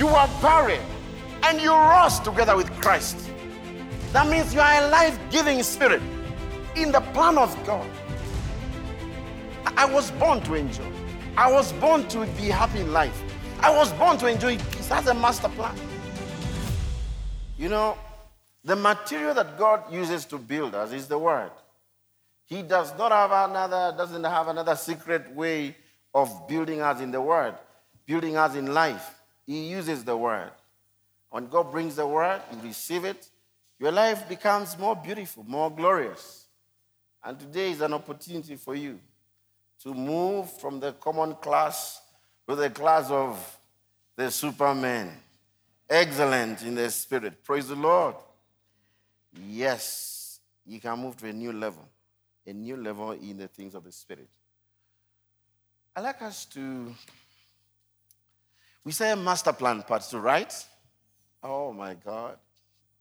You were buried and you rose together with Christ. That means you are a life giving spirit in the plan of God. I was born to enjoy. I was born to be happy in life. I was born to enjoy. That's a master plan. You know, the material that God uses to build us is the word. He does not have another, doesn't have another secret way of building us in the word, building us in life. He uses the word. When God brings the word, you receive it, your life becomes more beautiful, more glorious. And today is an opportunity for you to move from the common class to the class of the superman. Excellent in the spirit. Praise the Lord. Yes, you can move to a new level, a new level in the things of the spirit. i like us to, we say master plan part two, right? Oh my God,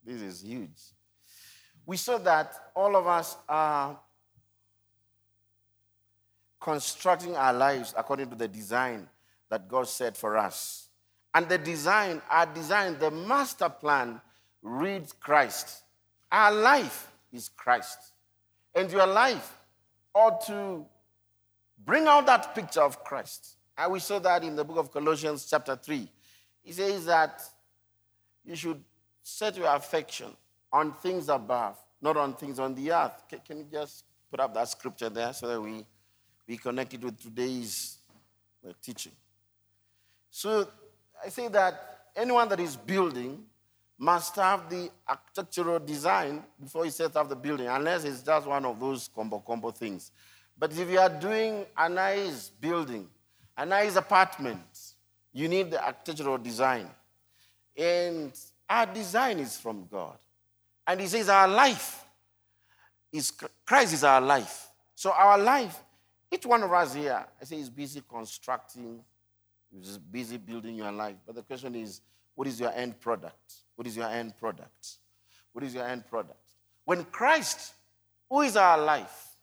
this is huge. We saw that all of us are constructing our lives according to the design that God set for us. And the design, our design, the master plan reads Christ. Our life is Christ. And your life ought to bring out that picture of Christ. We saw that in the book of Colossians, chapter 3. He says that you should set your affection on things above, not on things on the earth. Can, can you just put up that scripture there so that we, we connect it with today's uh, teaching? So I say that anyone that is building must have the architectural design before he sets up the building, unless it's just one of those combo combo things. But if you are doing a nice building, a nice apartment, you need the architectural design. And our design is from God. And he says our life is Christ is our life. So our life, each one of us here, I say is busy constructing, is busy building your life. But the question is, what is your end product? What is your end product? What is your end product? When Christ, who is our life?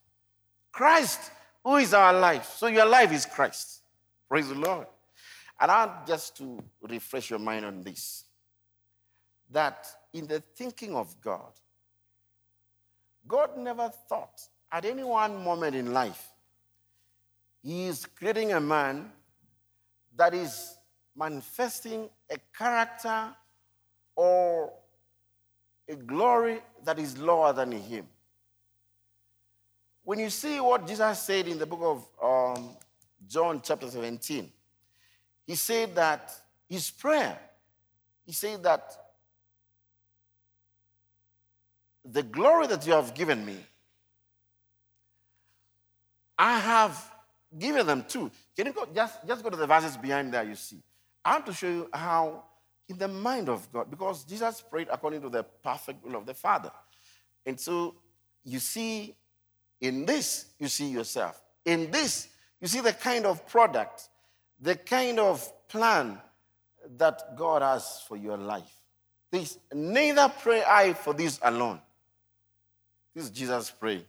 Christ, who is our life? So your life is Christ. Praise the Lord. And I want just to refresh your mind on this that in the thinking of God, God never thought at any one moment in life, He is creating a man that is manifesting a character or a glory that is lower than him. When you see what Jesus said in the book of um, John, chapter 17, he said that his prayer, he said that the glory that you have given me, I have given them too. Can you go just, just go to the verses behind there, you see. I want to show you how, in the mind of God, because Jesus prayed according to the perfect will of the Father. And so you see, in this, you see yourself. In this, you see the kind of product, the kind of plan that God has for your life. This, neither pray I for this alone this is Jesus praying.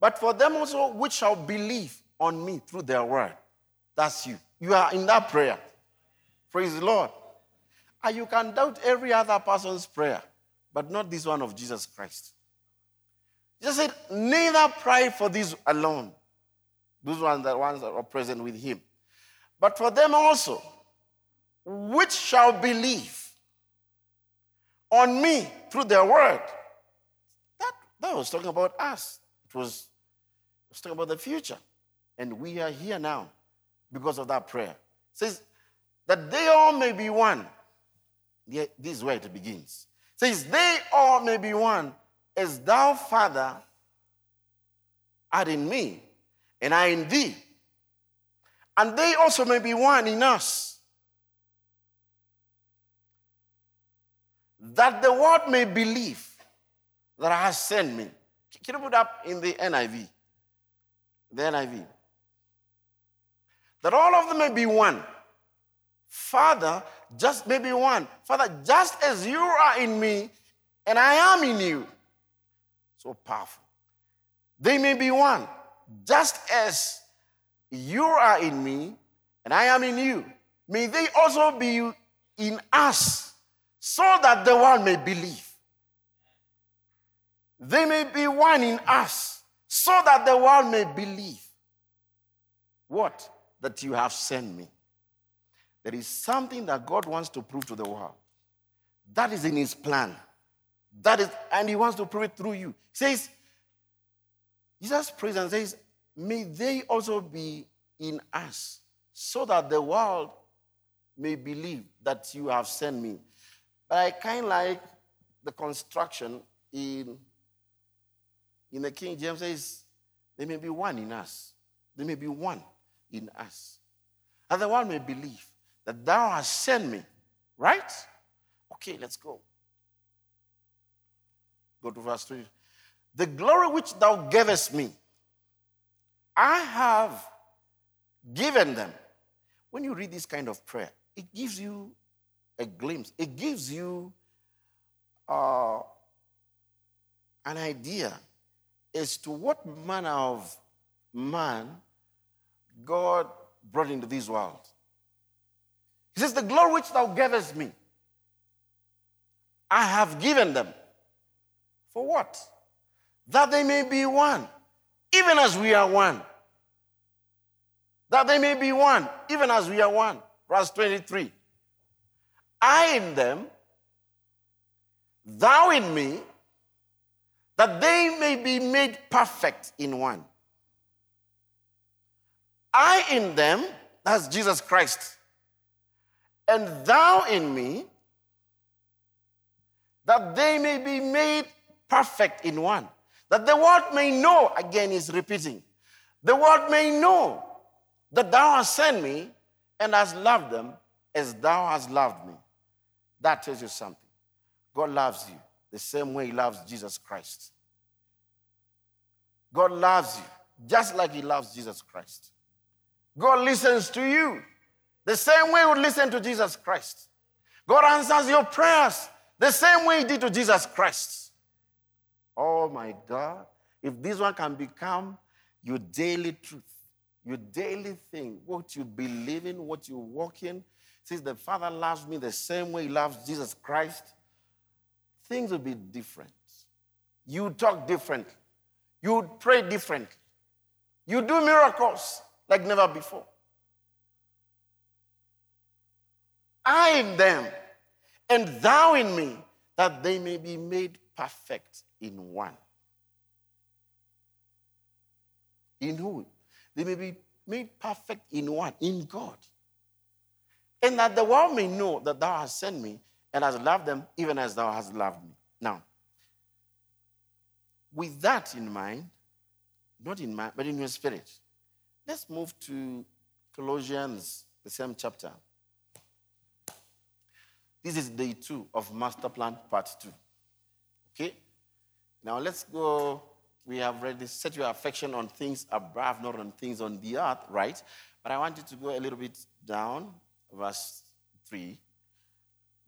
But for them also which shall believe on me through their word. That's you. You are in that prayer. Praise the Lord. And you can doubt every other person's prayer, but not this one of Jesus Christ. Jesus said, neither pray for this alone. Those ones the ones that are present with him. But for them also, which shall believe on me through their word. That that was talking about us. It was, it was talking about the future. And we are here now because of that prayer. It says, that they all may be one. This is where it begins. It says, they all may be one, as thou, Father, art in me, and I in thee. And they also may be one in us. That the world may believe that I have sent me. Can you put up in the NIV? The NIV. That all of them may be one. Father, just maybe one. Father, just as you are in me and I am in you. So powerful. They may be one. Just as you are in me and I am in you. May they also be in us so that the world may believe. They may be one in us so that the world may believe. What? That you have sent me. There is something that God wants to prove to the world. That is in his plan. That is, and he wants to prove it through you. He says, Jesus prays and says, May they also be in us, so that the world may believe that you have sent me. But I kind of like the construction in, in the King James says, there may be one in us. There may be one in us. And the world may believe that thou hast sent me. Right? Okay, let's go. Go to verse 3. The glory which thou gavest me, I have given them. When you read this kind of prayer, it gives you a glimpse, it gives you uh, an idea as to what manner of man God brought into this world. He says, The glory which thou gavest me, I have given them. For what? That they may be one, even as we are one. That they may be one, even as we are one. Verse 23. I in them, thou in me, that they may be made perfect in one. I in them, that's Jesus Christ, and thou in me, that they may be made perfect in one. That the world may know, again, is repeating, the world may know that thou hast sent me and hast loved them as thou hast loved me. That tells you something. God loves you the same way He loves Jesus Christ. God loves you just like He loves Jesus Christ. God listens to you the same way He would listen to Jesus Christ. God answers your prayers the same way He did to Jesus Christ. Oh my God. If this one can become your daily truth, your daily thing, what you believe in, what you walk in, since the Father loves me the same way He loves Jesus Christ, things will be different. You talk different. You pray different. You do miracles like never before. I in them, and thou in me, that they may be made perfect in one. In who? They may be made perfect in one, in God. And that the world may know that thou hast sent me and hast loved them even as thou hast loved me. Now, with that in mind, not in mind, but in your spirit, let's move to Colossians, the same chapter. This is day two of Master Plan Part Two. Okay? Now let's go. We have read this set your affection on things above, not on things on the earth, right? But I want you to go a little bit down, verse 3.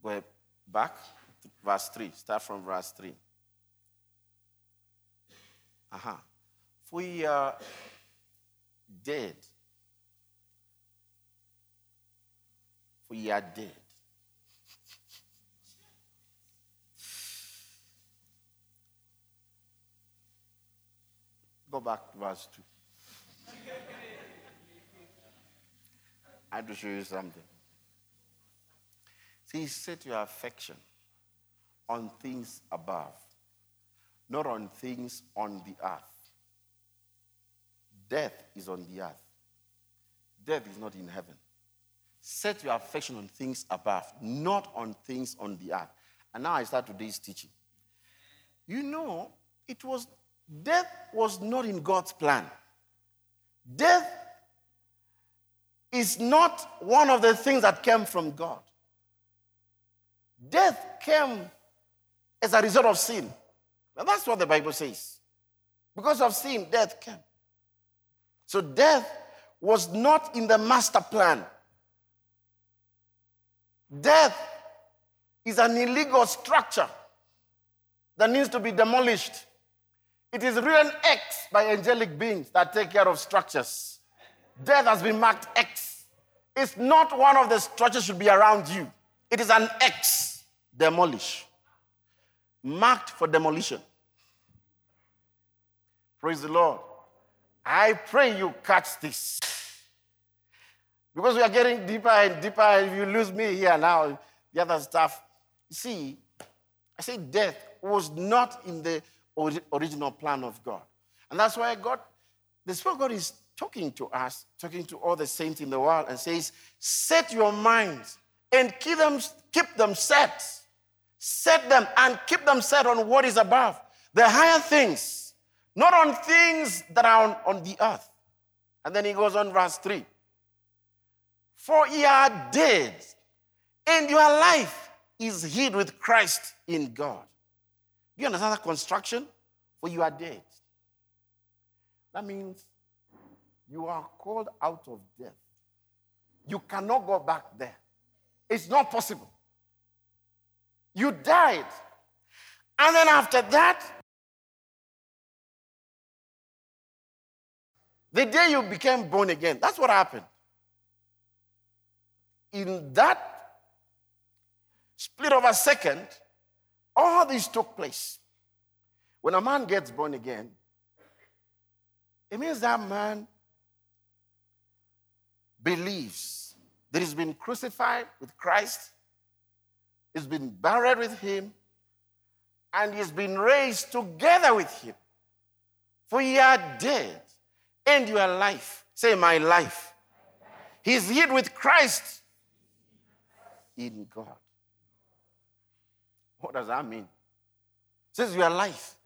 Go back, verse 3. Start from verse 3. Aha. Uh-huh. For We are dead. For We are dead. Go back to verse 2. I have to show you something. See, set your affection on things above, not on things on the earth. Death is on the earth, death is not in heaven. Set your affection on things above, not on things on the earth. And now I start today's teaching. You know, it was Death was not in God's plan. Death is not one of the things that came from God. Death came as a result of sin. That's what the Bible says. Because of sin, death came. So death was not in the master plan. Death is an illegal structure that needs to be demolished. It is written X by angelic beings that take care of structures. Death has been marked X. It's not one of the structures should be around you. It is an X, demolish, marked for demolition. Praise the Lord. I pray you catch this. Because we are getting deeper and deeper, if you lose me here now, the other stuff. See, I say death was not in the original plan of God. And that's why God, the Spirit of God is talking to us, talking to all the saints in the world, and says, Set your minds and keep them, keep them set. Set them and keep them set on what is above, the higher things, not on things that are on, on the earth. And then he goes on, verse 3 For ye are dead, and your life is hid with Christ in God. You understand that construction? For you are dead. That means you are called out of death. You cannot go back there. It's not possible. You died. And then after that, the day you became born again, that's what happened. In that split of a second, all this took place. When a man gets born again, it means that man believes that he's been crucified with Christ, he's been buried with him, and he's been raised together with him. For you are dead, and you are life. Say, my life. He's hid with Christ in God. What does that mean? It says your life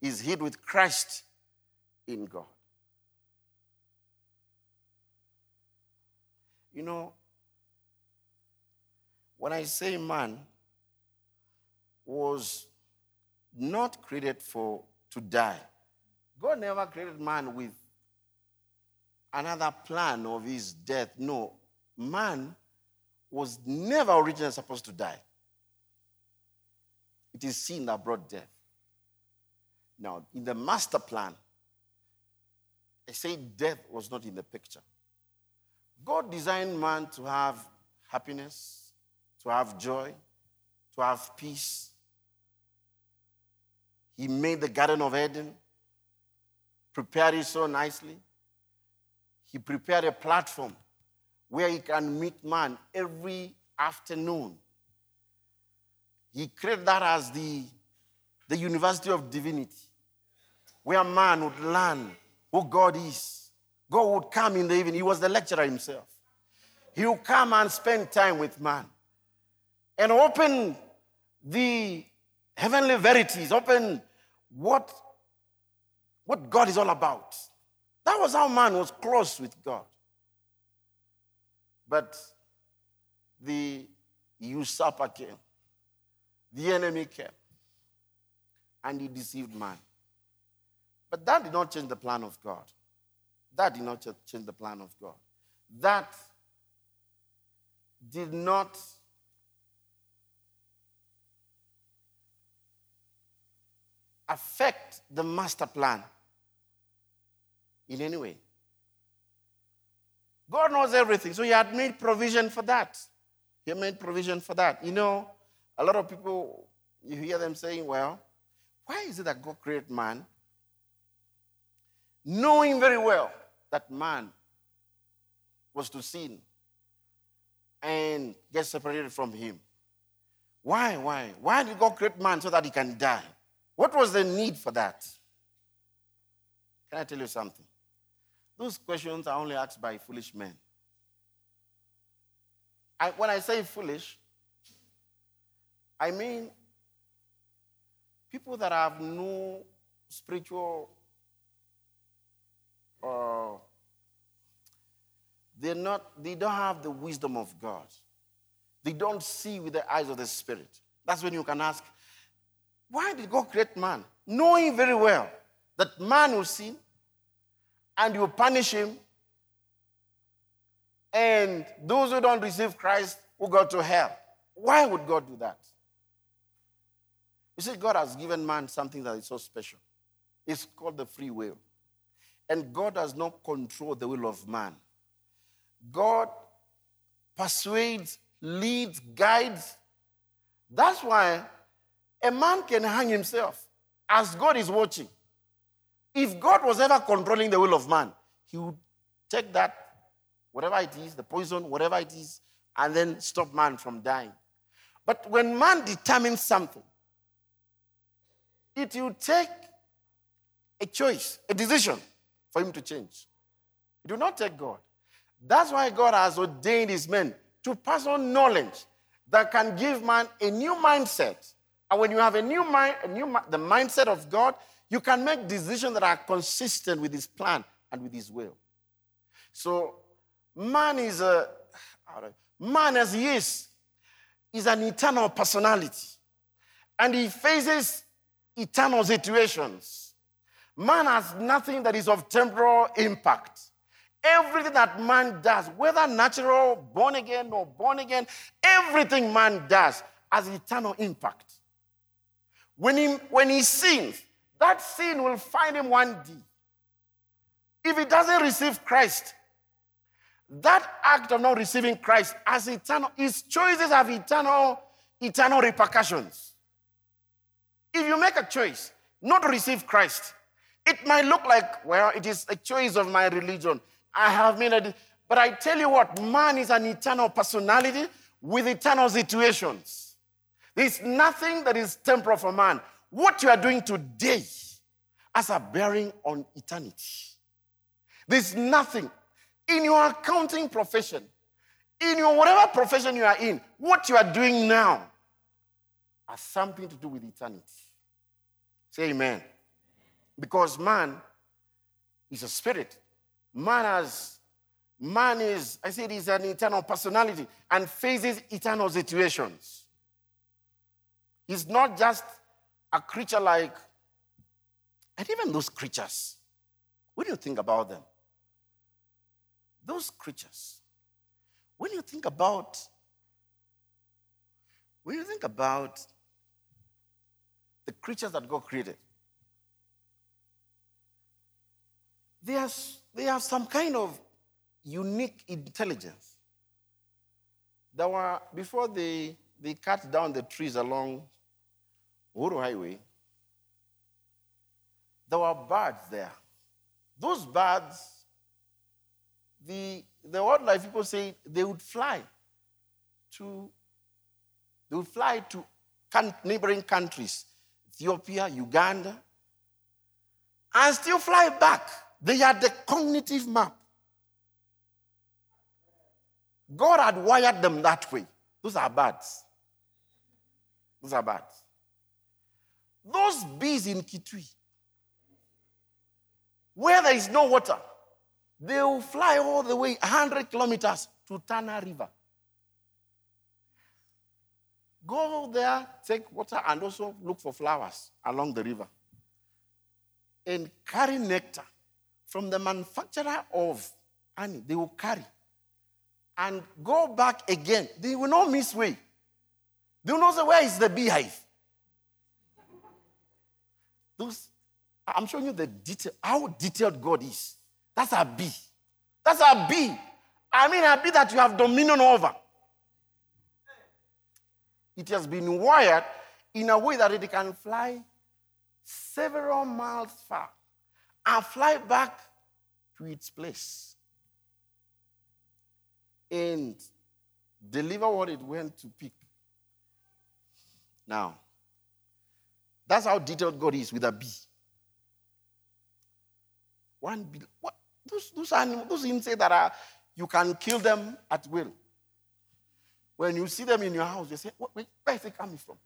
is hid with Christ in God. You know, when I say man was not created for to die, God never created man with another plan of his death. No, man was never originally supposed to die. It is sin that brought death. Now, in the master plan, I say death was not in the picture. God designed man to have happiness, to have joy, to have peace. He made the Garden of Eden, prepared it so nicely. He prepared a platform where he can meet man every afternoon. He created that as the, the University of Divinity, where man would learn who God is God would come in the evening. He was the lecturer himself. He would come and spend time with man and open the heavenly verities, open what, what God is all about. That was how man was close with God. But the usurper came, the enemy came, and he deceived man. But that did not change the plan of God. That did not change the plan of God. That did not affect the master plan in any way. God knows everything, so He had made provision for that. He made provision for that. You know, a lot of people, you hear them saying, well, why is it that God created man knowing very well that man was to sin and get separated from him. Why? Why? Why did God create man so that he can die? What was the need for that? Can I tell you something? Those questions are only asked by foolish men. I, when I say foolish, I mean people that have no spiritual uh, they're not, they don't have the wisdom of God. They don't see with the eyes of the Spirit. That's when you can ask, why did God create man? Knowing very well that man will sin and you punish him, and those who don't receive Christ will go to hell. Why would God do that? You see, God has given man something that is so special. It's called the free will. And God does not control the will of man. God persuades, leads, guides. That's why a man can hang himself as God is watching. If God was ever controlling the will of man, he would take that, whatever it is, the poison, whatever it is, and then stop man from dying. But when man determines something, it will take a choice, a decision for him to change. It will not take God. That's why God has ordained his men to pass on knowledge that can give man a new mindset. And when you have a new mind, a new the mindset of God, you can make decisions that are consistent with his plan and with his will. So man is a man as he is, is an eternal personality. And he faces eternal situations. Man has nothing that is of temporal impact. Everything that man does, whether natural, born again, or born again, everything man does has eternal impact. When he, when he sins, that sin will find him one day. If he doesn't receive Christ, that act of not receiving Christ as eternal, his choices have eternal, eternal repercussions. If you make a choice not to receive Christ, it might look like, well, it is a choice of my religion. I have made a. But I tell you what, man is an eternal personality with eternal situations. There's nothing that is temporal for man. What you are doing today has a bearing on eternity. There's nothing in your accounting profession, in your whatever profession you are in, what you are doing now has something to do with eternity. Say amen. Because man is a spirit. Man has, man is, I said, is an eternal personality and faces eternal situations. He's not just a creature like, and even those creatures, when you think about them, those creatures, when you think about, when you think about the creatures that God created, they, they have some kind of unique intelligence. There were, before they, they cut down the trees along Uhuru Highway, there were birds there. Those birds, the, the wildlife people say they would fly to, they would fly to neighboring countries, Ethiopia, Uganda, and still fly back they had the cognitive map. God had wired them that way. Those are birds. Those are birds. Those bees in Kitui, where there is no water, they will fly all the way 100 kilometers to Tana River. Go there, take water, and also look for flowers along the river. And carry nectar from the manufacturer of honey, they will carry and go back again. They will not miss way. They will not say, Where is the beehive? Those, I'm showing you the detail, how detailed God is. That's a bee. That's a bee. I mean, a bee that you have dominion over. It has been wired in a way that it can fly several miles far and fly back to its place and deliver what it went to pick. Now, that's how detailed God is with a bee. One bee, what, those, those animals, those insects that are, you can kill them at will. When you see them in your house, you say, where is it coming from?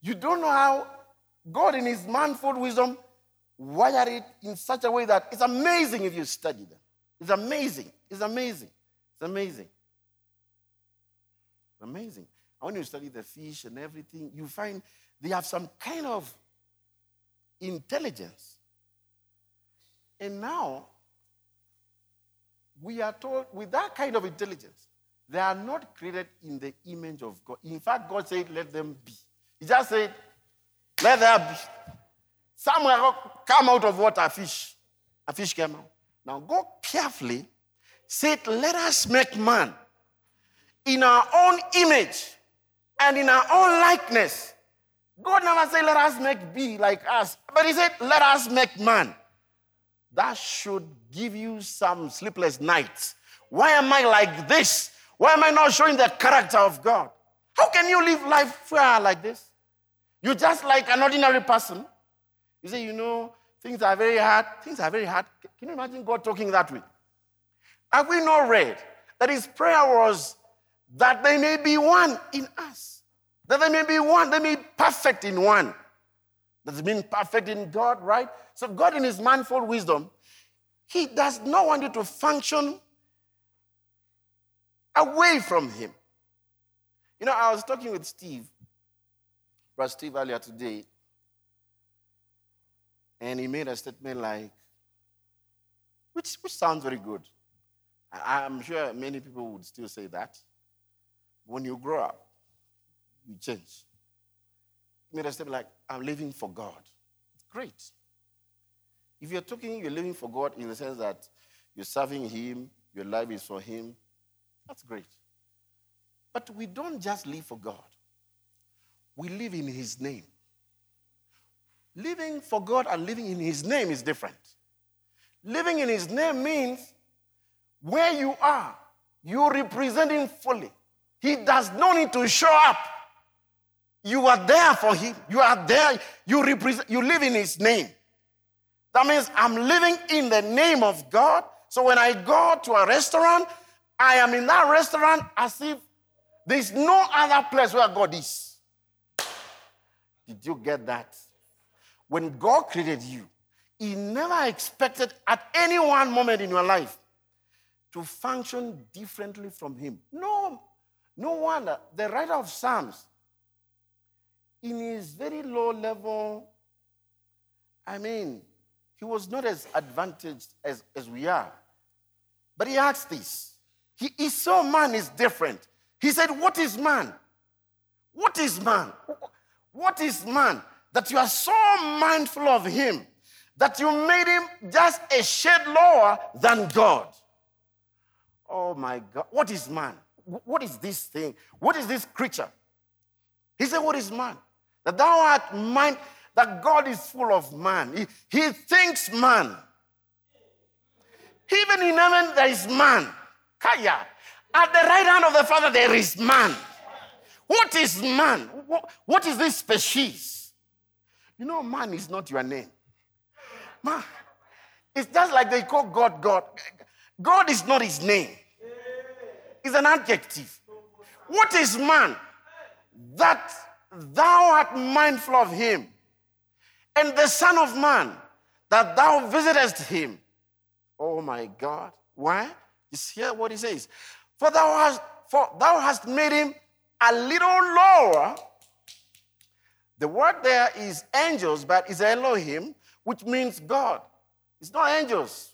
You don't know how God, in His manifold wisdom, wired it in such a way that it's amazing if you study them. It's amazing. It's amazing. It's amazing. It's amazing. When you study the fish and everything, you find they have some kind of intelligence. And now, we are told with that kind of intelligence, they are not created in the image of God. In fact, God said, let them be. He just said, let there be. Somewhere come out of water, fish. A fish came out. Now go carefully. Said, let us make man in our own image and in our own likeness. God never said, Let us make be like us, but He said, Let us make man. That should give you some sleepless nights. Why am I like this? Why am I not showing the character of God? How can you live life like this? You're just like an ordinary person. You say, you know, things are very hard. Things are very hard. Can you imagine God talking that way? Have we not read that his prayer was that they may be one in us? That they may be one, they may be perfect in one. That's mean perfect in God, right? So God in his manifold wisdom, he does not want you to function away from him. You know, I was talking with Steve, Brother Steve, earlier today, and he made a statement like, which, which sounds very good. I'm sure many people would still say that. When you grow up, you change. He made a statement like, I'm living for God. Great. If you're talking, you're living for God in the sense that you're serving Him, your life is for Him, that's great. But we don't just live for God, we live in His name. Living for God and living in His name is different. Living in His name means where you are, you represent Him fully. He does not need to show up. You are there for Him. You are there. You represent. You live in His name. That means I'm living in the name of God. So when I go to a restaurant, I am in that restaurant as if there's no other place where God is. Did you get that? When God created you, He never expected at any one moment in your life to function differently from Him. No, no wonder. The writer of Psalms, in his very low level, I mean, he was not as advantaged as, as we are. But he asked this he, he saw man is different. He said, What is man? What is man? What is man? That you are so mindful of him that you made him just a shade lower than God. Oh my God. What is man? What is this thing? What is this creature? He said, What is man? That thou art mind, that God is full of man. He, he thinks man. Even in heaven, there is man. Kaya. At the right hand of the Father, there is man. What is man? What is this species? You know, man is not your name. Man, it's just like they call God God. God is not his name, it's an adjective. What is man? That thou art mindful of him, and the Son of Man, that thou visitest him. Oh my God. Why? You hear what he says. For thou hast, for thou hast made him a little lower. The word there is angels, but is Elohim, which means God. It's not angels.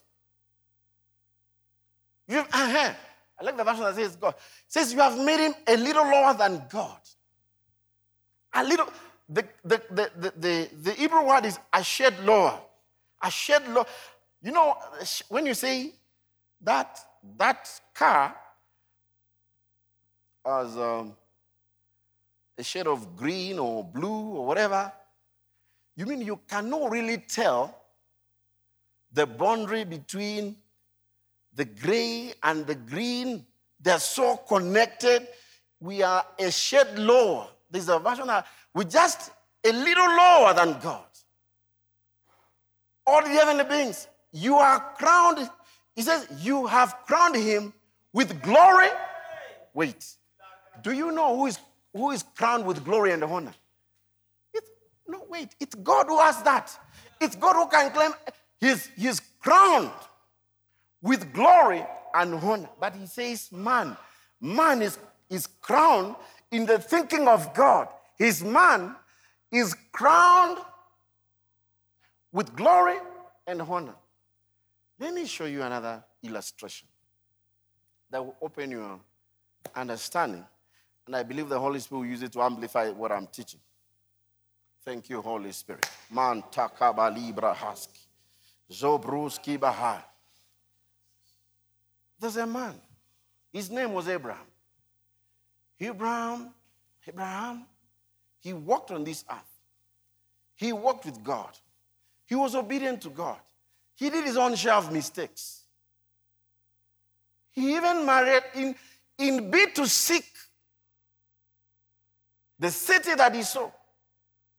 You uh-huh. I like the version that says God. It says you have made him a little lower than God. A little. The, the, the, the, the, the Hebrew word is a shed lower. Shed lower. You know, when you say that that car has um, a shade of green or blue or whatever, you mean you cannot really tell the boundary between the gray and the green? They're so connected. We are a shade lower. There's a version that we're just a little lower than God. All the heavenly beings, you are crowned he says, You have crowned him with glory. Wait. Do you know who is, who is crowned with glory and honor? It's, no, wait. It's God who has that. It's God who can claim he's, he's crowned with glory and honor. But he says, Man, man is, is crowned in the thinking of God. His man is crowned with glory and honor. Let me show you another illustration that will open your understanding. And I believe the Holy Spirit will use it to amplify what I'm teaching. Thank you, Holy Spirit. Man takabalibra haski. Zobruski bahar. There's a man. His name was Abraham. Abraham, Abraham, he walked on this earth. He walked with God. He was obedient to God. He did his own share of mistakes. He even married in, in bid to seek the city that he saw.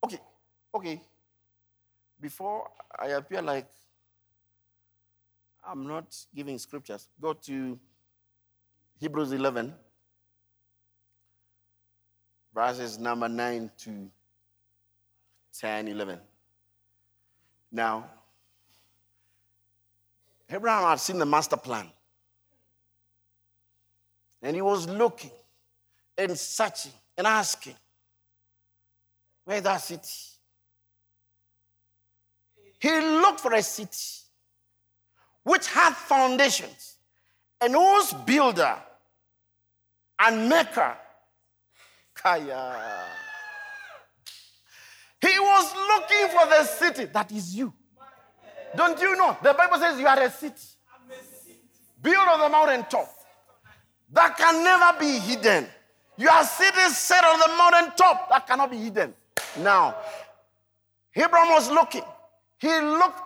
Okay, okay. Before I appear like I'm not giving scriptures, go to Hebrews 11, verses number 9 to 10, 11. Now, Abraham had seen the master plan. And he was looking and searching and asking, Where's that city? He looked for a city which had foundations and whose builder and maker, Kaya. He was looking for the city that is you. Don't you know? The Bible says you are a city. Built on the mountain top. That can never be hidden. Your city set on the mountain top. That cannot be hidden. Now, Abraham was looking. He looked,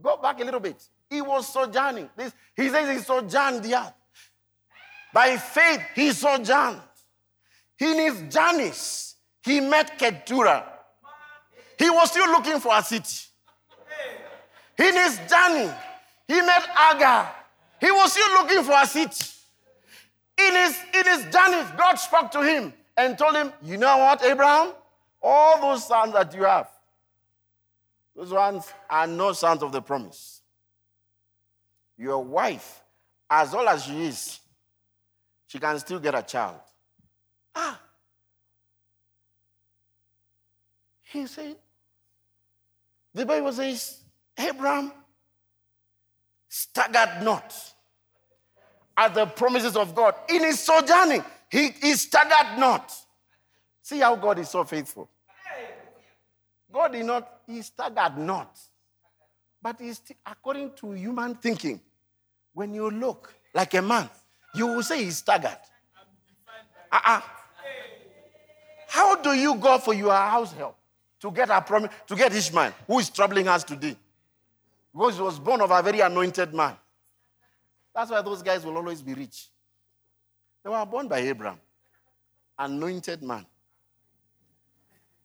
go back a little bit. He was sojourning. This, he says he sojourned the earth. By faith, he sojourned. In his journeys, he met Keturah. He was still looking for a city. In his journey, he met Agar. He was still looking for a city. In his, in his journey, God spoke to him and told him, You know what, Abraham? All those sons that you have, those ones are no sons of the promise. Your wife, as old as she is, she can still get a child. Ah. He said, the Bible says, Abraham staggered not at the promises of God. In his sojourning, he, he staggered not. See how God is so faithful. God did not, he staggered not. But he's according to human thinking, when you look like a man, you will say he's staggered. Uh-uh. How do you go for your house help to get a promise to get Ishmael, who is troubling us today? Because he was born of a very anointed man. That's why those guys will always be rich. They were born by Abraham, anointed man.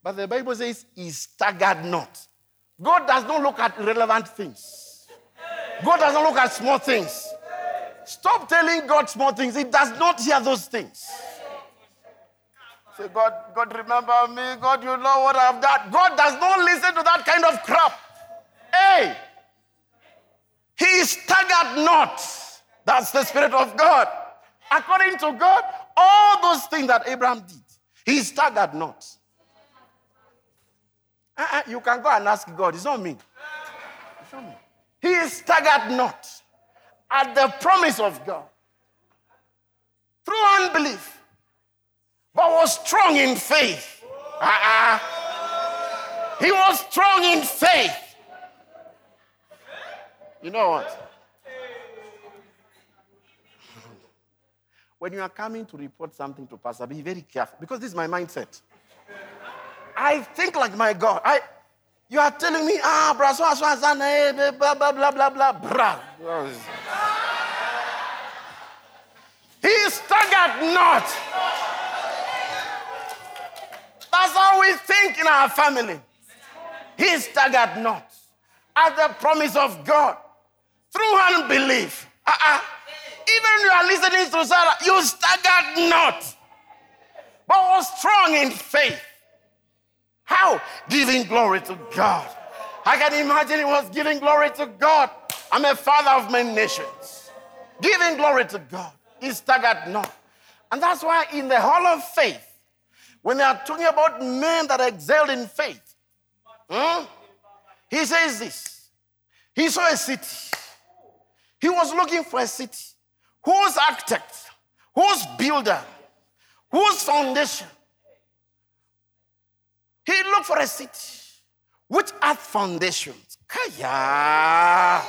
But the Bible says he staggered not. God does not look at irrelevant things. God does not look at small things. Stop telling God small things. He does not hear those things. Say, God, God, remember me. God, you know what I've done. God does not listen to that kind of crap. Hey, he staggered not. That's the Spirit of God. According to God, all those things that Abraham did, he staggered not. Uh-uh, you can go and ask God. It's not me. It's not me. He staggered not at the promise of God through unbelief, but was strong in faith. Uh-uh. He was strong in faith. You know what? When you are coming to report something to Pastor, be very careful because this is my mindset. I think like my God. I, you are telling me, ah, blah, blah, blah, blah, blah, blah, blah. He staggered not. That's how we think in our family. He staggered not at the promise of God through unbelief. Uh-uh. Even you are listening to Sarah, you staggered not, but was strong in faith. How? Giving glory to God. I can imagine he was giving glory to God. I'm a father of many nations. Giving glory to God. He staggered not. And that's why in the hall of faith, when they are talking about men that excelled in faith, hmm, he says this. He saw a city. He was looking for a city whose architect, whose builder, whose foundation he looked for a city which had foundations. Kaya.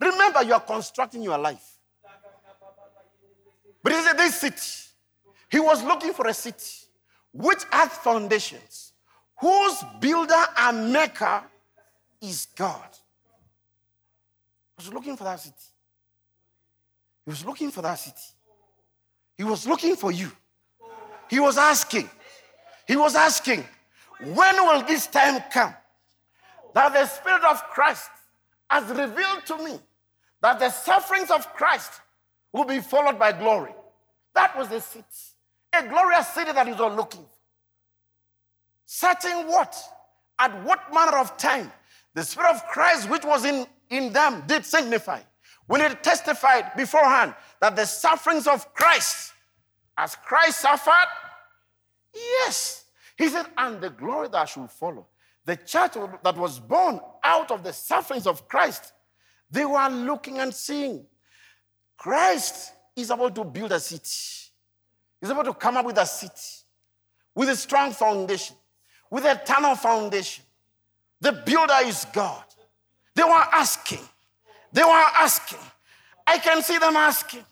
Remember, you are constructing your life. But he said, This city, He was looking for a city which had foundations, whose builder and maker is God. He was looking for that city. He was looking for that city. He was looking for you. He was asking. He was asking, when will this time come that the Spirit of Christ has revealed to me that the sufferings of Christ will be followed by glory? That was the city. A glorious city that is all looking for. Searching what? At what manner of time the Spirit of Christ, which was in, in them, did signify. When it testified beforehand that the sufferings of Christ, as Christ suffered, yes. He said, and the glory that should follow. The church that was born out of the sufferings of Christ, they were looking and seeing. Christ is about to build a city. He's about to come up with a city with a strong foundation, with a tunnel foundation. The builder is God. They were asking. They were asking. I can see them asking.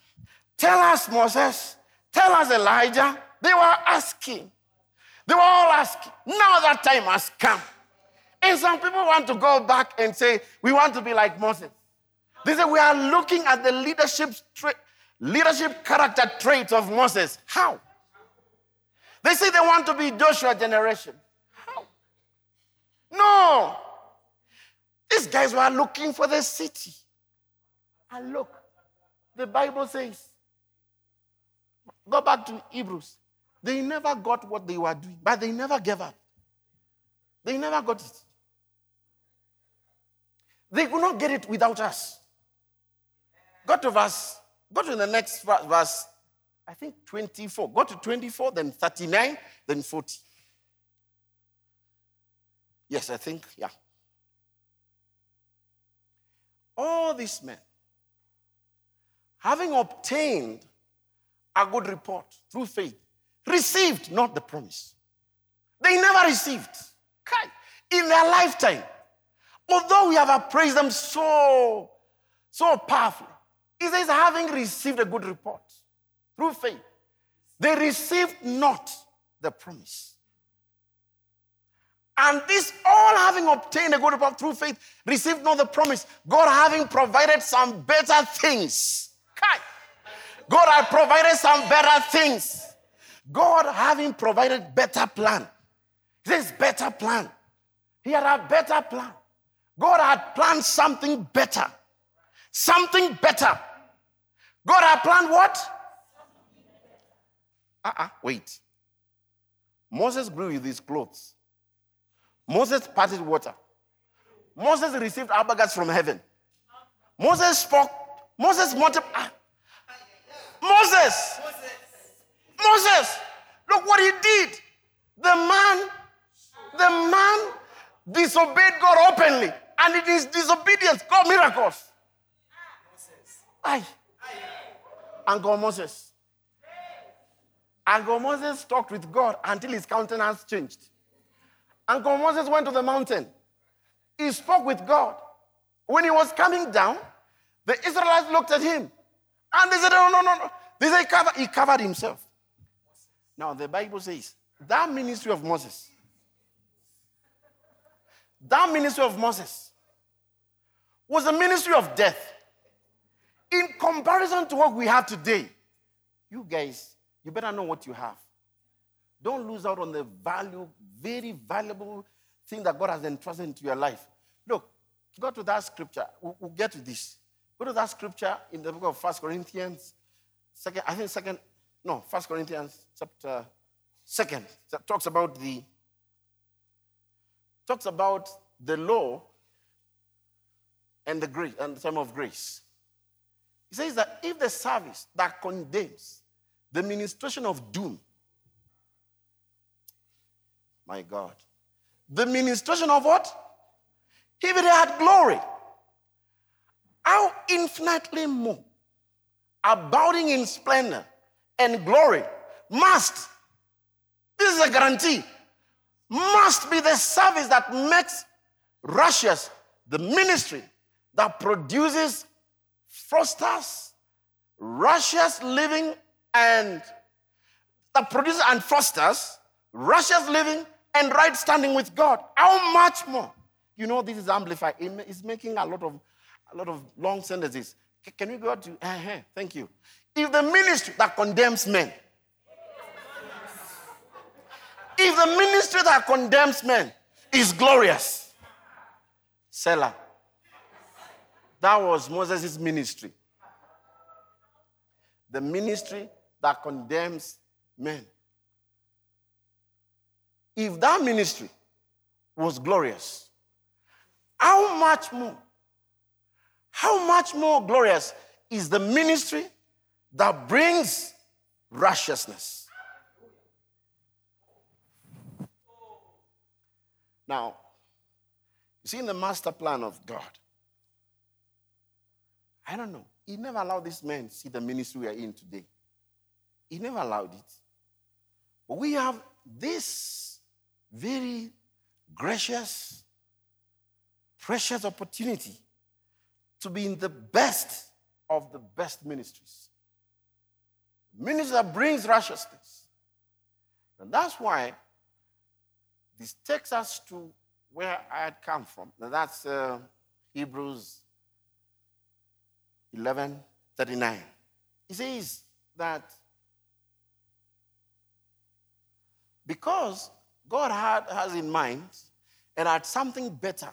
Tell us, Moses. Tell us, Elijah. They were asking. They were all asking. Now that time has come. And some people want to go back and say, we want to be like Moses. They say, we are looking at the leadership, tra- leadership character traits of Moses. How? They say they want to be Joshua generation. How? No. These guys were looking for the city. And look, the Bible says, go back to Hebrews. They never got what they were doing, but they never gave up. They never got it. They could not get it without us. Go to verse, go to the next verse, I think 24. Go to 24, then 39, then 40. Yes, I think, yeah. All these men, having obtained a good report through faith, received not the promise. They never received. In their lifetime. Although we have appraised them so, so powerfully, he says, having received a good report through faith, they received not the promise. And this all having obtained a good report through faith, received not the promise. God having provided some better things. God had provided some better things. God having provided better plan. This better plan. He had a better plan. God had planned something better. Something better. God had planned what? Uh-uh, wait. Moses grew with his clothes. Moses parted water. Moses received abagas from heaven. Moses spoke. Moses multiplied. Ah. Moses. Moses. Look what he did. The man, the man disobeyed God openly. And it is disobedience, God miracles. Aye. Uncle Moses. Uncle Moses talked with God until his countenance changed. Uncle Moses went to the mountain. He spoke with God. When he was coming down, the Israelites looked at him and they said, No, no, no, no. They said, He covered himself. Now, the Bible says that ministry of Moses, that ministry of Moses was a ministry of death. In comparison to what we have today, you guys, you better know what you have. Don't lose out on the value, very valuable thing that God has entrusted into your life. Look, go to that scripture. We'll, we'll get to this. Go to that scripture in the book of First Corinthians, second, I think second, no, First Corinthians chapter second. That talks about the talks about the law and the grace and the time of grace. He says that if the service that condemns the ministration of doom, my God, the ministration of what? If it had glory, how infinitely more, abounding in splendor and glory, must, this is a guarantee, must be the service that makes righteous the ministry that produces, fosters righteous living and that produces and fosters righteous living and right standing with God. How much more? You know, this is amplified. It's making a lot of a lot of long sentences. Can we go to uh-huh, thank you. If the ministry that condemns men, if the ministry that condemns men is glorious, Selah. That was Moses' ministry. The ministry that condemns men. If that ministry was glorious, how much more, how much more glorious is the ministry that brings righteousness? Now, you see, in the master plan of God, I don't know. He never allowed this man see the ministry we are in today. He never allowed it. But we have this very gracious, precious opportunity to be in the best of the best ministries. Ministry that brings righteousness. And that's why this takes us to where I had come from. Now that's uh, Hebrews 11 39. He says that because God had, has in mind and had something better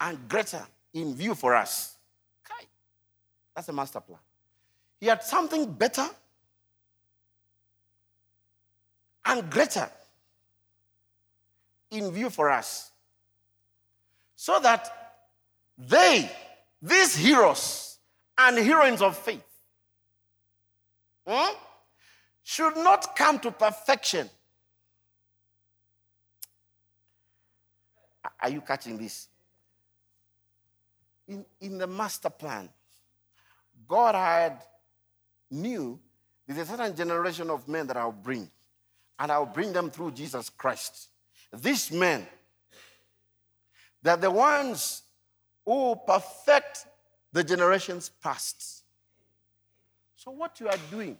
and greater in view for us. Okay. That's a master plan. He had something better and greater in view for us. So that they, these heroes and heroines of faith, hmm, should not come to perfection. Are you catching this? In, in the master plan, God had knew there's a certain generation of men that I'll bring, and I'll bring them through Jesus Christ. These men, they're the ones who perfect the generations past. So, what you are doing,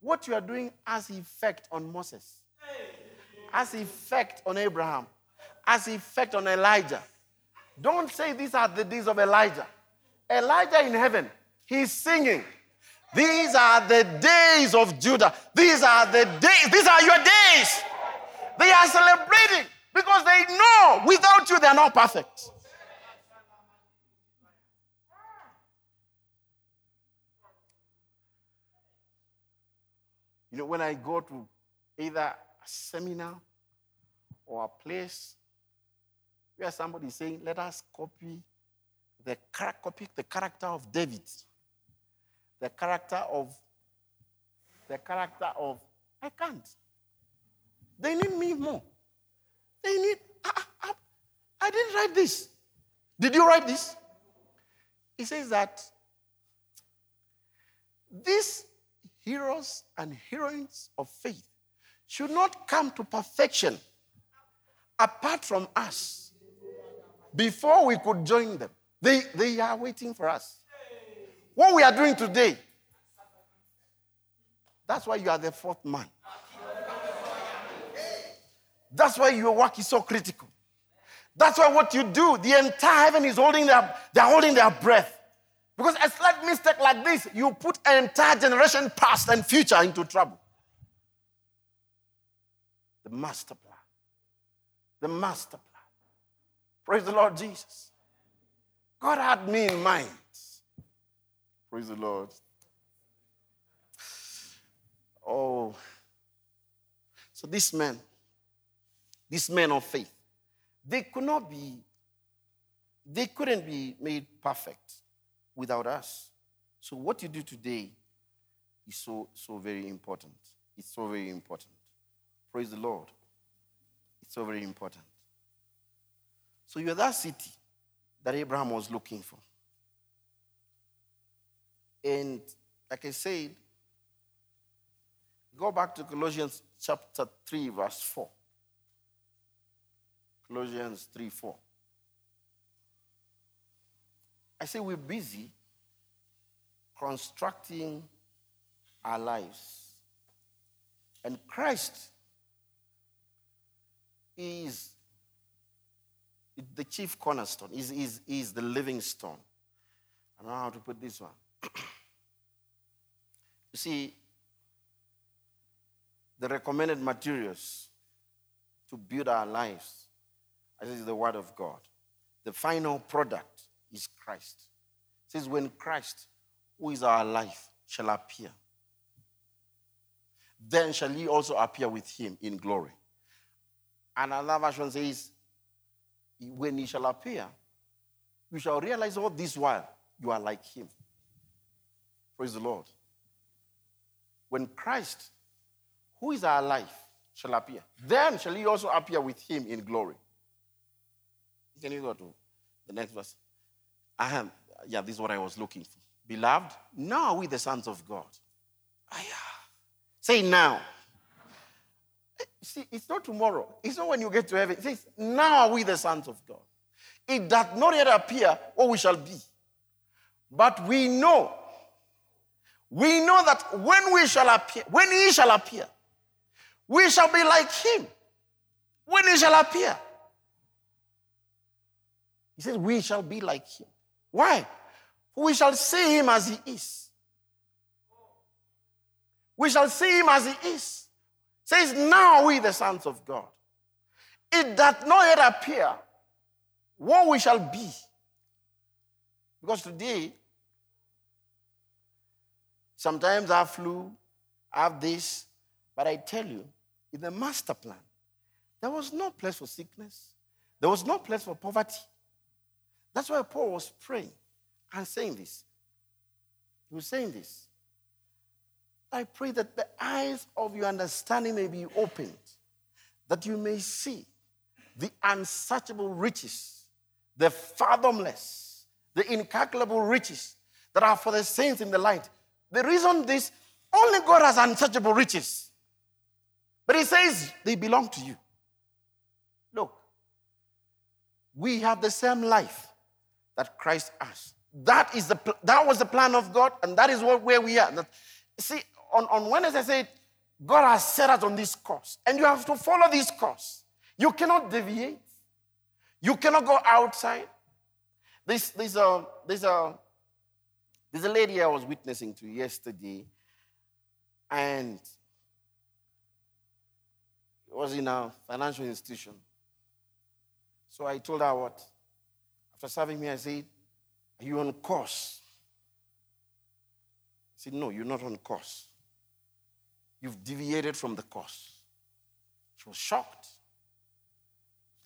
what you are doing has effect on Moses, has effect on Abraham, has effect on Elijah. Don't say these are the days of Elijah. Elijah in heaven, he's singing. These are the days of Judah. These are the days, these are your days. They are celebrating because they know without you they are not perfect. You know, when I go to either a seminar or a place where somebody is saying, let us copy the, copy the character of David, the character of, the character of, I can't. They need me more. They need, I, I, I didn't write this. Did you write this? He says that these heroes and heroines of faith should not come to perfection apart from us before we could join them. They, they are waiting for us. What we are doing today, that's why you are the fourth man. That's why your work is so critical. That's why what you do, the entire heaven is holding their, they're holding their breath. Because a slight mistake like this, you put an entire generation past and future into trouble. The master plan. The master plan. Praise the Lord Jesus. God had me in mind. Praise the Lord. Oh. So this man, these men of faith, they could not be, they couldn't be made perfect without us. So what you do today is so, so very important. It's so very important. Praise the Lord. It's so very important. So you're that city that Abraham was looking for. And like I said, go back to Colossians chapter 3, verse 4. Colossians 3 4. I say we're busy constructing our lives. And Christ is the chief cornerstone, is, is, is the living stone. I don't know how to put this one. you see, the recommended materials to build our lives, is the Word of God. The final product is Christ. It says, when Christ, who is our life, shall appear, then shall he also appear with him in glory. And another version says, when he shall appear, you shall realize all this while you are like him. Praise the Lord. When Christ, who is our life, shall appear, then shall he also appear with him in glory. Can you go to the next verse? I am, yeah, this is what I was looking for. Beloved, now are we the sons of God. Ah, Say now. See, it's not tomorrow. It's not when you get to heaven. It says, now are we the sons of God. It does not yet appear what we shall be. But we know, we know that when we shall appear, when he shall appear, we shall be like him. When he shall appear. He says, we shall be like him. Why? We shall see him as he is. We shall see him as he is. Says, now we the sons of God. It doth not yet appear what we shall be. Because today, sometimes I flu, I have this, but I tell you, in the master plan, there was no place for sickness, there was no place for poverty. That's why Paul was praying and saying this. He was saying this. I pray that the eyes of your understanding may be opened, that you may see the unsearchable riches, the fathomless, the incalculable riches that are for the saints in the light. The reason this, only God has unsearchable riches. But He says they belong to you. Look, we have the same life that Christ has. That is the that was the plan of God, and that is what where we are. That, see, on, on Wednesday, I said, God has set us on this course, and you have to follow this course. You cannot deviate. You cannot go outside. This, this, uh, this, uh, there's a lady I was witnessing to yesterday, and it was in a financial institution. So I told her what? After serving me, I said, Are you on course? She said, No, you're not on course. You've deviated from the course. She was shocked.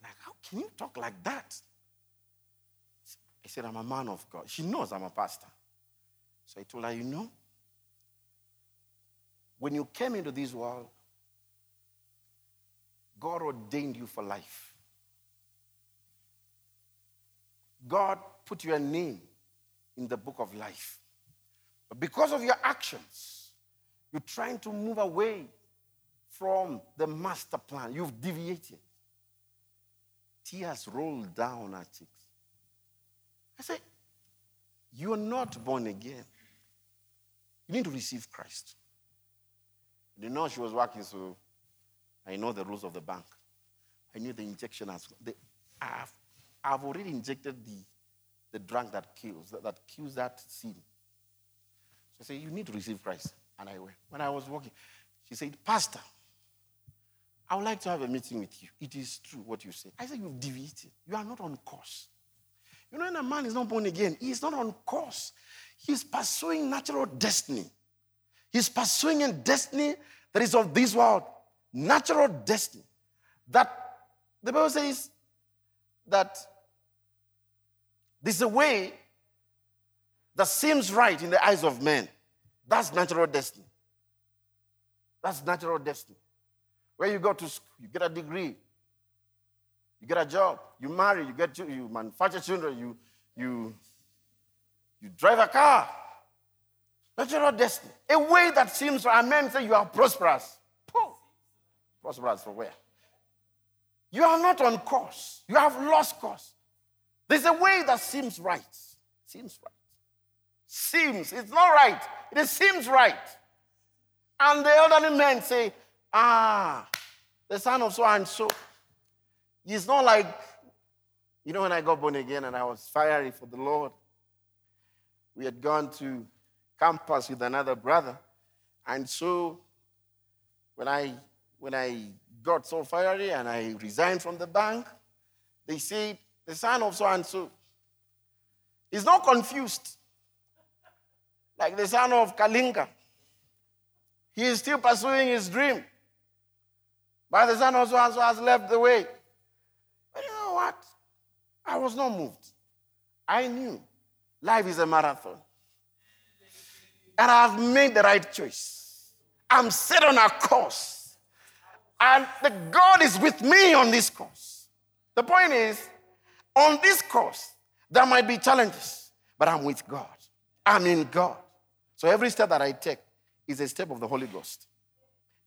Like, how can you talk like that? I said, I'm a man of God. She knows I'm a pastor. So I told her, you know, when you came into this world, God ordained you for life. God put your name in the book of life. But because of your actions, you're trying to move away from the master plan. You've deviated. Tears rolled down her cheeks. I say, You're not born again. You need to receive Christ. You know, she was working, so I know the rules of the bank. I knew the injection has. The, I've, I've already injected the, the drug that kills, that, that kills that sin. So I say, You need to receive Christ. And I went. When I was walking, she said, Pastor, I would like to have a meeting with you. It is true what you say. I said, You've deviated. You are not on course. You know, when a man is not born again, he is not on course. He's pursuing natural destiny. He's pursuing a destiny that is of this world, natural destiny. That the Bible says that this is a way that seems right in the eyes of men. That's natural destiny. That's natural destiny. Where you go to school, you get a degree, you get a job, you marry, you get you manufacture children, you you you drive a car. Natural destiny. A way that seems right. Men say you are prosperous. Prosperous for where? You are not on course. You have lost course. There's a way that seems right. Seems right. Seems. It's not right. It seems right. And the elderly men say, Ah, the son of so and so. He's not like, you know, when I got born again and I was fiery for the Lord, we had gone to campus with another brother. And so when I when I got so fiery and I resigned from the bank, they said, the son of so and so is not confused. Like the son of Kalinga. He is still pursuing his dream. But the son also so has left the way. But you know what? I was not moved. I knew life is a marathon. And I've made the right choice. I'm set on a course. And the God is with me on this course. The point is, on this course, there might be challenges, but I'm with God. I'm in God. So every step that I take is a step of the Holy Ghost.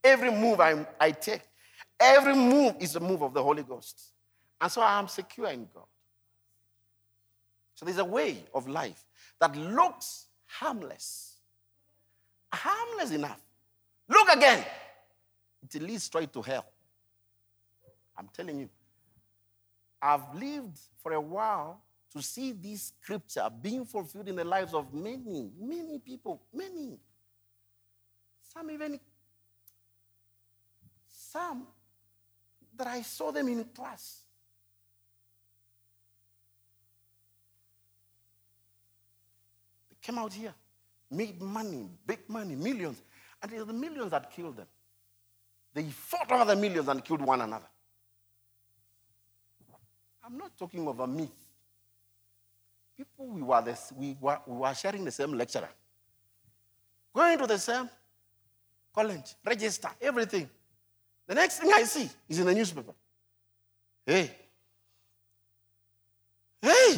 Every move I, I take, every move is a move of the Holy Ghost. And so I am secure in God. So there's a way of life that looks harmless. Harmless enough. Look again. It leads straight to hell. I'm telling you. I've lived for a while to see this scripture being fulfilled in the lives of many, many people, many. Some even, some that I saw them in class. They came out here, made money, big money, millions. And it was the millions that killed them. They fought over the millions and killed one another. I'm not talking of a myth. People, we were, this, we, were, we were sharing the same lecturer. Going to the same college, register, everything. The next thing I see is in the newspaper. Hey. Hey.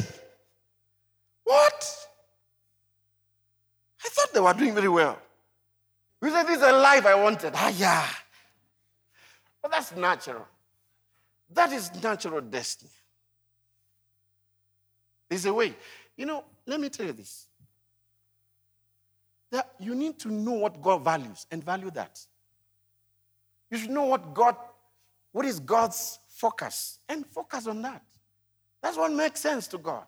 What? I thought they were doing very well. We said, This is a life I wanted. Ah, yeah. But that's natural. That is natural destiny. There's a way. You know, let me tell you this. That you need to know what God values and value that. You should know what God, what is God's focus and focus on that. That's what makes sense to God.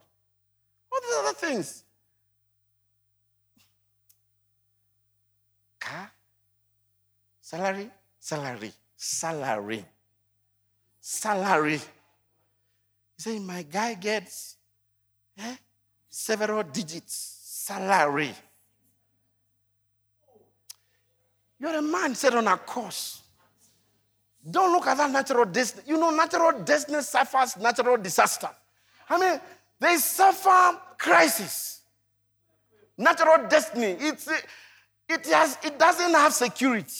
All these other things, car, salary, salary, salary, salary. You say, my guy gets eh, several digits salary. You're a man set on a course. Don't look at that natural destiny. You know, natural destiny suffers natural disaster. I mean, they suffer crisis. Natural destiny. It's it, has, it doesn't have security.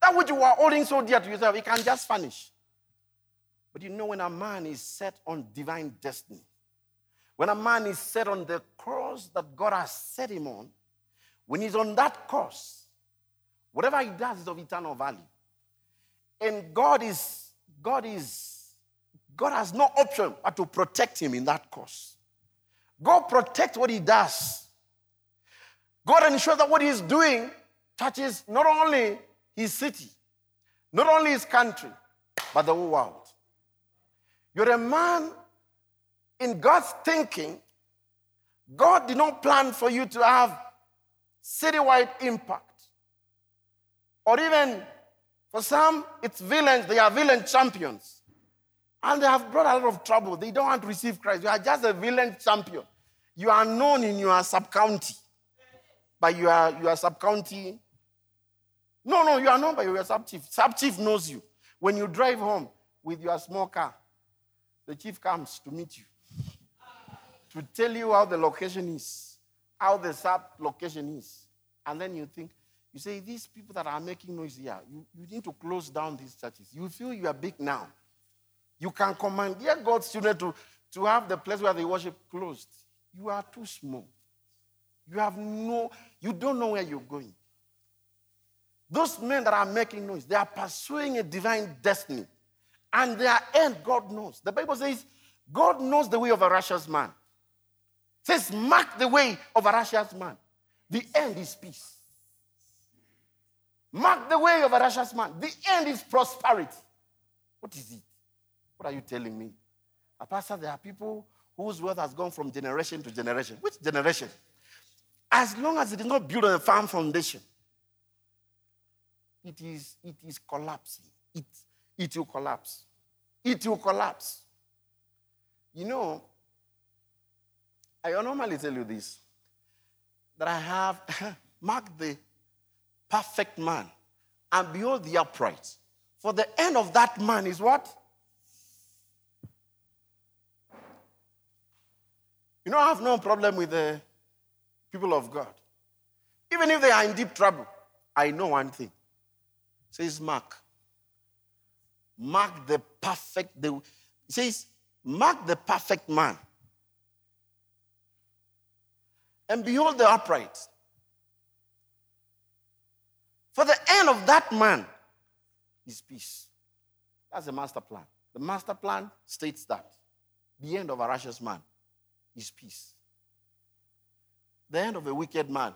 That which you are holding so dear to yourself, it can just vanish. But you know, when a man is set on divine destiny, when a man is set on the course that God has set him on, when he's on that course, whatever he does is of eternal value. And God is, God is, God has no option but to protect him in that course. God protects what he does. God ensures that what He's doing touches not only His city, not only His country, but the whole world. You're a man in God's thinking. God did not plan for you to have citywide impact. Or even for some, it's villains, they are villain champions. And they have brought a lot of trouble. They don't want to receive Christ. You are just a villain champion. You are known in your sub county but you are you are sub county. No, no, you are not, but your sub chief. Sub chief knows you. When you drive home with your small car, the chief comes to meet you to tell you how the location is, how the sub location is. And then you think, you say, these people that are making noise here, you, you need to close down these churches. You feel you are big now. You can command, dear God's children, to, to have the place where they worship closed. You are too small. You have no, you don't know where you're going. Those men that are making noise, they are pursuing a divine destiny. And their end, God knows. The Bible says, God knows the way of a righteous man. It says, mark the way of a righteous man. The end is peace. Mark the way of a righteous man. The end is prosperity. What is it? What are you telling me? A pastor, there are people whose wealth has gone from generation to generation. Which generation? As long as it is not built on a firm foundation, it is, it is collapsing. It, it will collapse. It will collapse. You know, I normally tell you this that I have marked the perfect man and behold the upright. For the end of that man is what? You know, I have no problem with the people of God. Even if they are in deep trouble, I know one thing. Says Mark. Mark the perfect. The, says, Mark the perfect man. And behold the upright. For the end of that man is peace. That's the master plan. The master plan states that the end of a righteous man is peace. The end of a wicked man.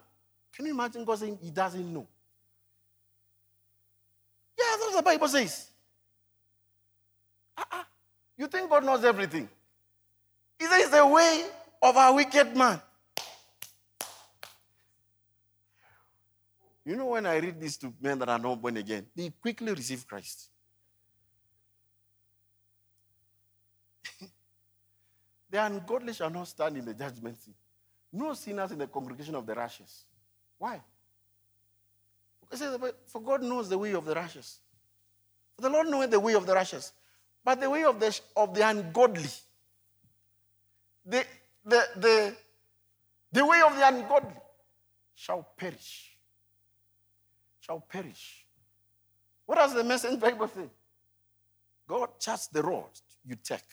Can you imagine God saying he doesn't know? Yeah, that's what the Bible says. Uh-uh. You think God knows everything? He says the way of a wicked man. You know, when I read this to men that are not born again, they quickly receive Christ. The ungodly shall not stand in the judgment seat. No sinners in the congregation of the righteous. Why? Because For God knows the way of the righteous. For the Lord knows the way of the righteous. But the way of the, of the ungodly, the, the, the, the way of the ungodly shall perish. Shall perish. What does the message Bible say? God charts the road you take.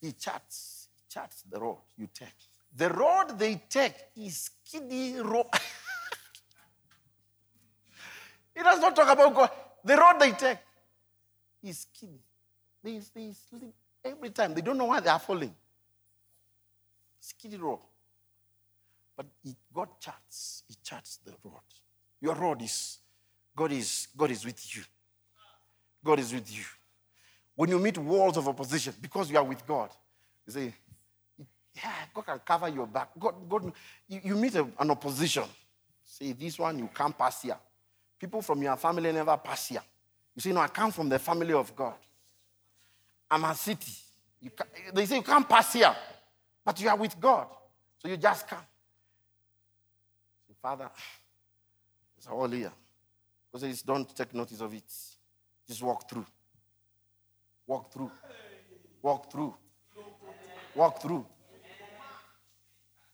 He charts charts the road you take. The road they take is kiddie road. he does not talk about God. The road they take is kiddie. They, they sleep every time. They don't know why they are falling. Kiddie road. But it, God charts. He charts the road. Your road is God is God is with you. God is with you. When you meet walls of opposition, because you are with God, you say, yeah, God can cover your back. God, God, you, you meet a, an opposition. Say, this one you can't pass here. People from your family never pass here. You say, no, I come from the family of God. I'm a city. they say you can't pass here, but you are with God. So you just come. Say, Father, it's all here. Because says, don't take notice of it. Just walk through. Walk through. Walk through. Walk through.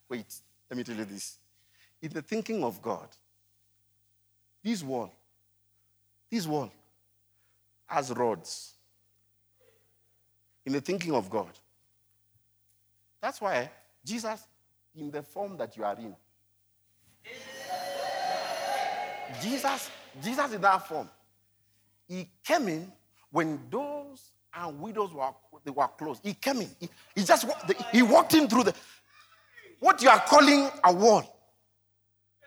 Wait, let me tell you this. In the thinking of God, this wall, this wall has rods. In the thinking of God. That's why Jesus, in the form that you are in, Jesus, Jesus in that form, he came in when those and widows were, they were close. He came in. He, he just he walked in through the what you are calling a wall,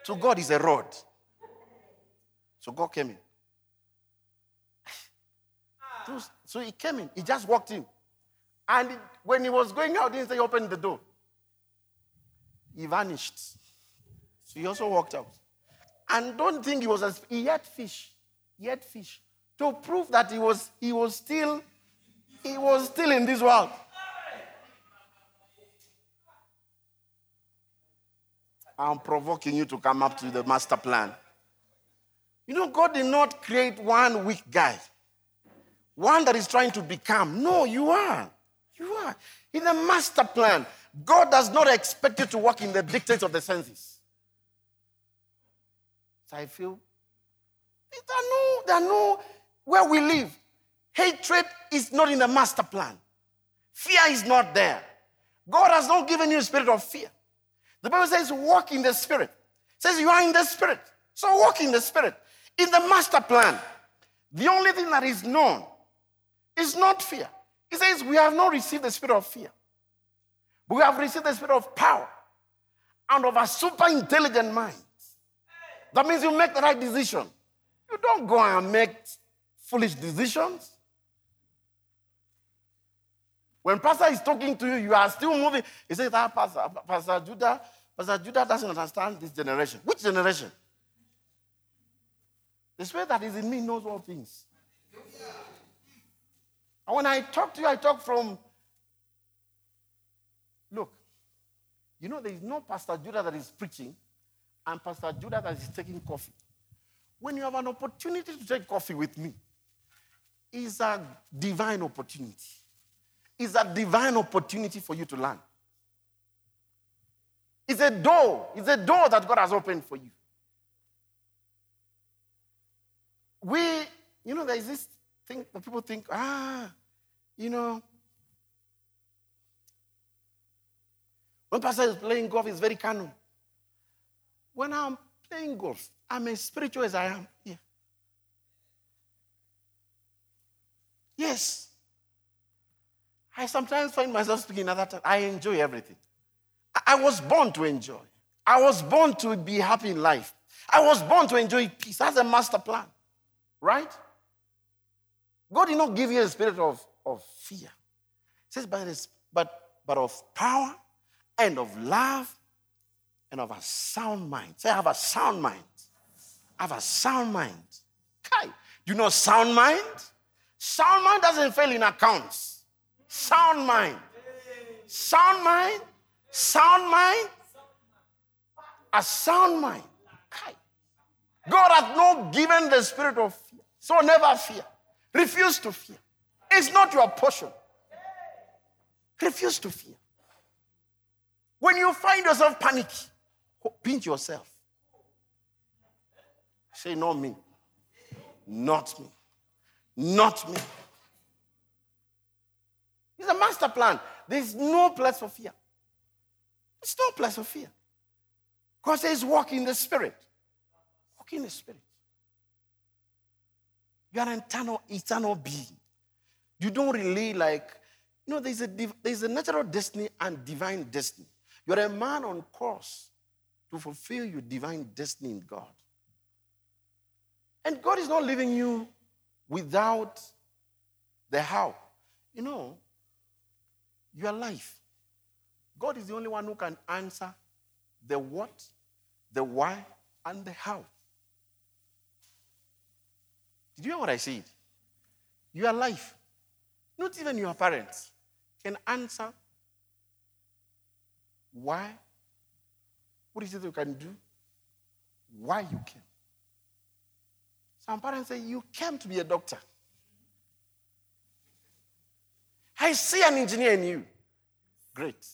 to God is a rod. So God came in. So he came in. He just walked in. And when he was going out, he didn't say, open the door. He vanished. So he also walked out. And don't think he was, a, he ate fish. He ate fish. To prove that he was, he was still, he was still in this world. I'm provoking you to come up to the master plan. You know, God did not create one weak guy, one that is trying to become. No, you are. You. In the master plan, God does not expect you to work in the dictates of the senses. So I feel there are no, there are no, where we live, hatred is not in the master plan. Fear is not there. God has not given you a spirit of fear. The Bible says, walk in the Spirit. It says you are in the Spirit. So walk in the Spirit. In the master plan, the only thing that is known is not fear. He says, We have not received the spirit of fear, but we have received the spirit of power and of a super intelligent mind. That means you make the right decision. You don't go and make foolish decisions. When pastor is talking to you, you are still moving. He says, ah, pastor, pastor Judah, Pastor Judah doesn't understand this generation. Which generation? The spirit that is in me knows all things. And when I talk to you, I talk from. Look, you know, there is no Pastor Judah that is preaching and Pastor Judah that is taking coffee. When you have an opportunity to take coffee with me, it's a divine opportunity. It's a divine opportunity for you to learn. It's a door. It's a door that God has opened for you. We, you know, there's this that people think, ah, you know, when pastor is playing golf, it's very canon. When I'm playing golf, I'm as spiritual as I am. Yeah. Yes. I sometimes find myself speaking that time. I enjoy everything. I was born to enjoy. I was born to be happy in life. I was born to enjoy peace. That's a master plan, right? God did not give you a spirit of, of fear. He says, but, but, but of power and of love and of a sound mind. Say, I have a sound mind. I have a sound mind. Kai, you know sound mind? Sound mind doesn't fail in accounts. Sound mind. Sound mind Sound mind? A sound mind. God hath not given the spirit of fear. So never fear. Refuse to fear. It's not your portion. Refuse to fear. When you find yourself panicking, pinch yourself. Say, not me. Not me. Not me. It's a master plan. There's no place for fear. There's no place of fear. God says, walk in the Spirit. Walk in the Spirit. You are an eternal, eternal being. You don't really like, you know, there's a, there's a natural destiny and divine destiny. You're a man on course to fulfill your divine destiny in God. And God is not leaving you without the how. You know, your life God is the only one who can answer the what, the why, and the how. Did you hear what I said? Your life, not even your parents, can answer why, what is it you can do, why you came. Some parents say, You came to be a doctor. I see an engineer in you. Great.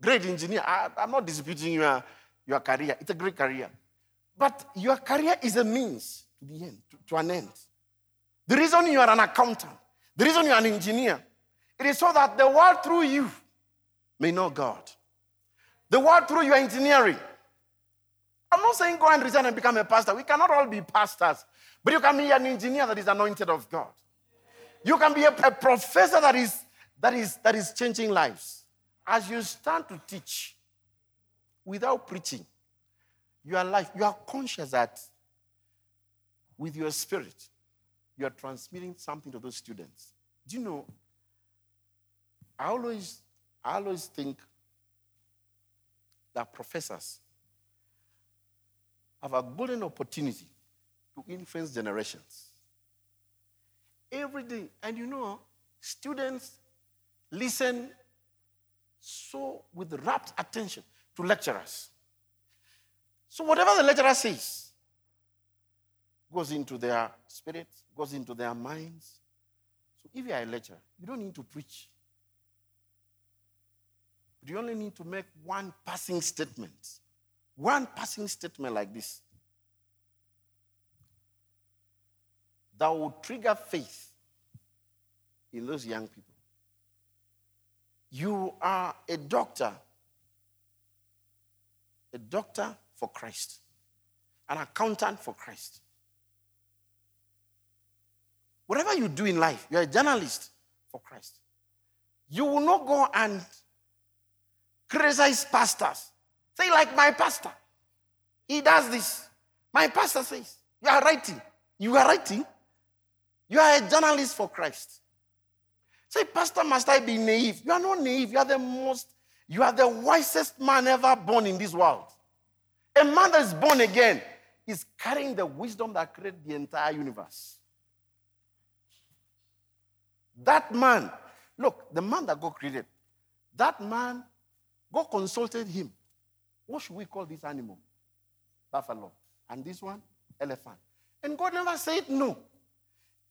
Great engineer. I, am not disputing your, your career. It's a great career. But your career is a means the end, to, to an end. The reason you are an accountant, the reason you are an engineer, it is so that the world through you may know God. The world through your engineering. I'm not saying go and resign and become a pastor. We cannot all be pastors. But you can be an engineer that is anointed of God. You can be a, a professor that is, that, is, that is changing lives. As you stand to teach without preaching, your life, you are conscious that with your spirit, you are transmitting something to those students. Do you know? I always, I always think that professors have a golden opportunity to influence generations. Every day, and you know, students listen so with rapt attention to lecturers. So whatever the lecturer says goes into their spirit, goes into their minds. So if you are a lecturer, you don't need to preach. But you only need to make one passing statement. One passing statement like this. That will trigger faith in those young people. You are a doctor. A doctor for Christ. An accountant for Christ. Whatever you do in life, you're a journalist for Christ. You will not go and criticize pastors. Say, like my pastor. He does this. My pastor says. You are writing. You are writing. You are a journalist for Christ. Say, Pastor, must I be naive? You are not naive. You are the most, you are the wisest man ever born in this world. A man that is born again is carrying the wisdom that created the entire universe. That man, look, the man that God created, that man, God consulted him. What should we call this animal? Buffalo. And this one? Elephant. And God never said no.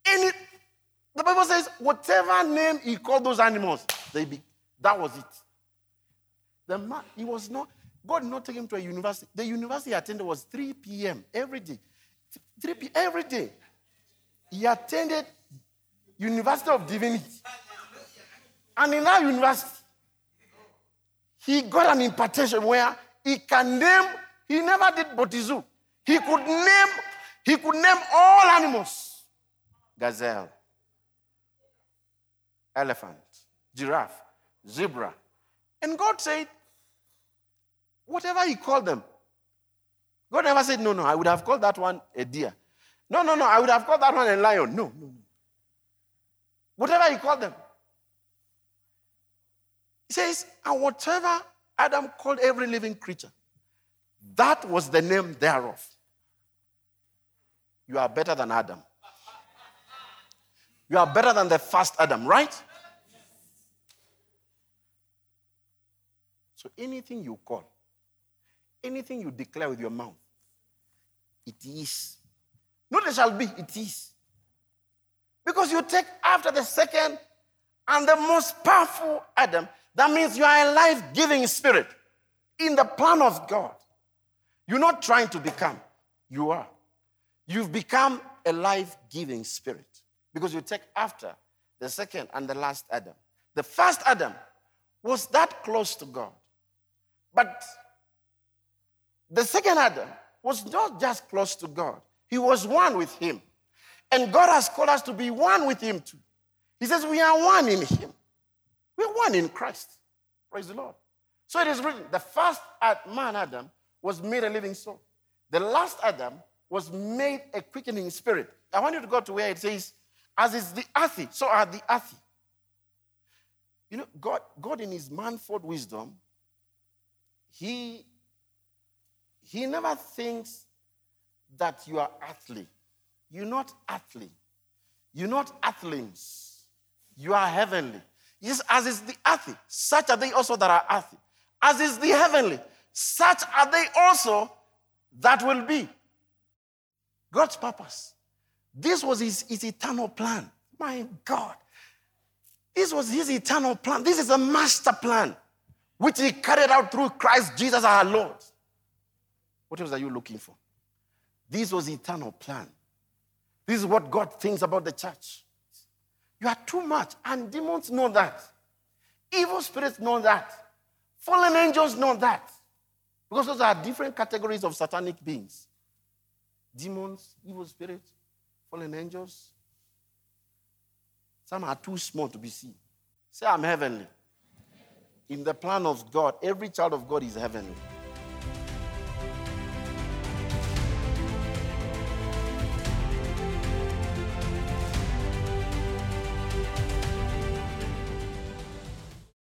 Any, the Bible says, whatever name he called those animals, they be, that was it. The man, he was not, God did not take him to a university. The university he attended was 3 p.m. every day. 3 p.m. every day. He attended University of Divinity. And in that university, he got an impartation where he can name, he never did botizu. He could name, he could name all animals. Gazelle, elephant, giraffe, zebra. And God said, whatever he called them. God never said, no, no, I would have called that one a deer. No, no, no, I would have called that one a lion. No, no, no. Whatever he called them. He says, and whatever Adam called every living creature, that was the name thereof. You are better than Adam. You are better than the first Adam, right? So anything you call, anything you declare with your mouth, it is. Not it shall be, it is. Because you take after the second and the most powerful Adam, that means you are a life giving spirit in the plan of God. You're not trying to become, you are. You've become a life giving spirit because you take after the second and the last Adam. The first Adam was that close to God. But the second Adam was not just close to God, he was one with him. And God has called us to be one with him too. He says we are one in him. We're one in Christ. Praise the Lord. So it is written the first man, Adam, was made a living soul. The last Adam was made a quickening spirit. I want you to go to where it says, as is the earthy, so are the earthy. You know, God, God in his manifold wisdom, he, he never thinks that you are earthly. You're not earthly. You're not earthlings. You are heavenly. Yes, as is the earthly, such are they also that are earthly. As is the heavenly, such are they also that will be. God's purpose. This was his, his eternal plan. My God. This was his eternal plan. This is a master plan which he carried out through Christ Jesus our Lord. What else are you looking for? This was eternal plan. This is what God thinks about the church. You are too much, and demons know that. Evil spirits know that. Fallen angels know that. Because those are different categories of satanic beings demons, evil spirits, fallen angels. Some are too small to be seen. Say, I'm heavenly. In the plan of God, every child of God is heavenly.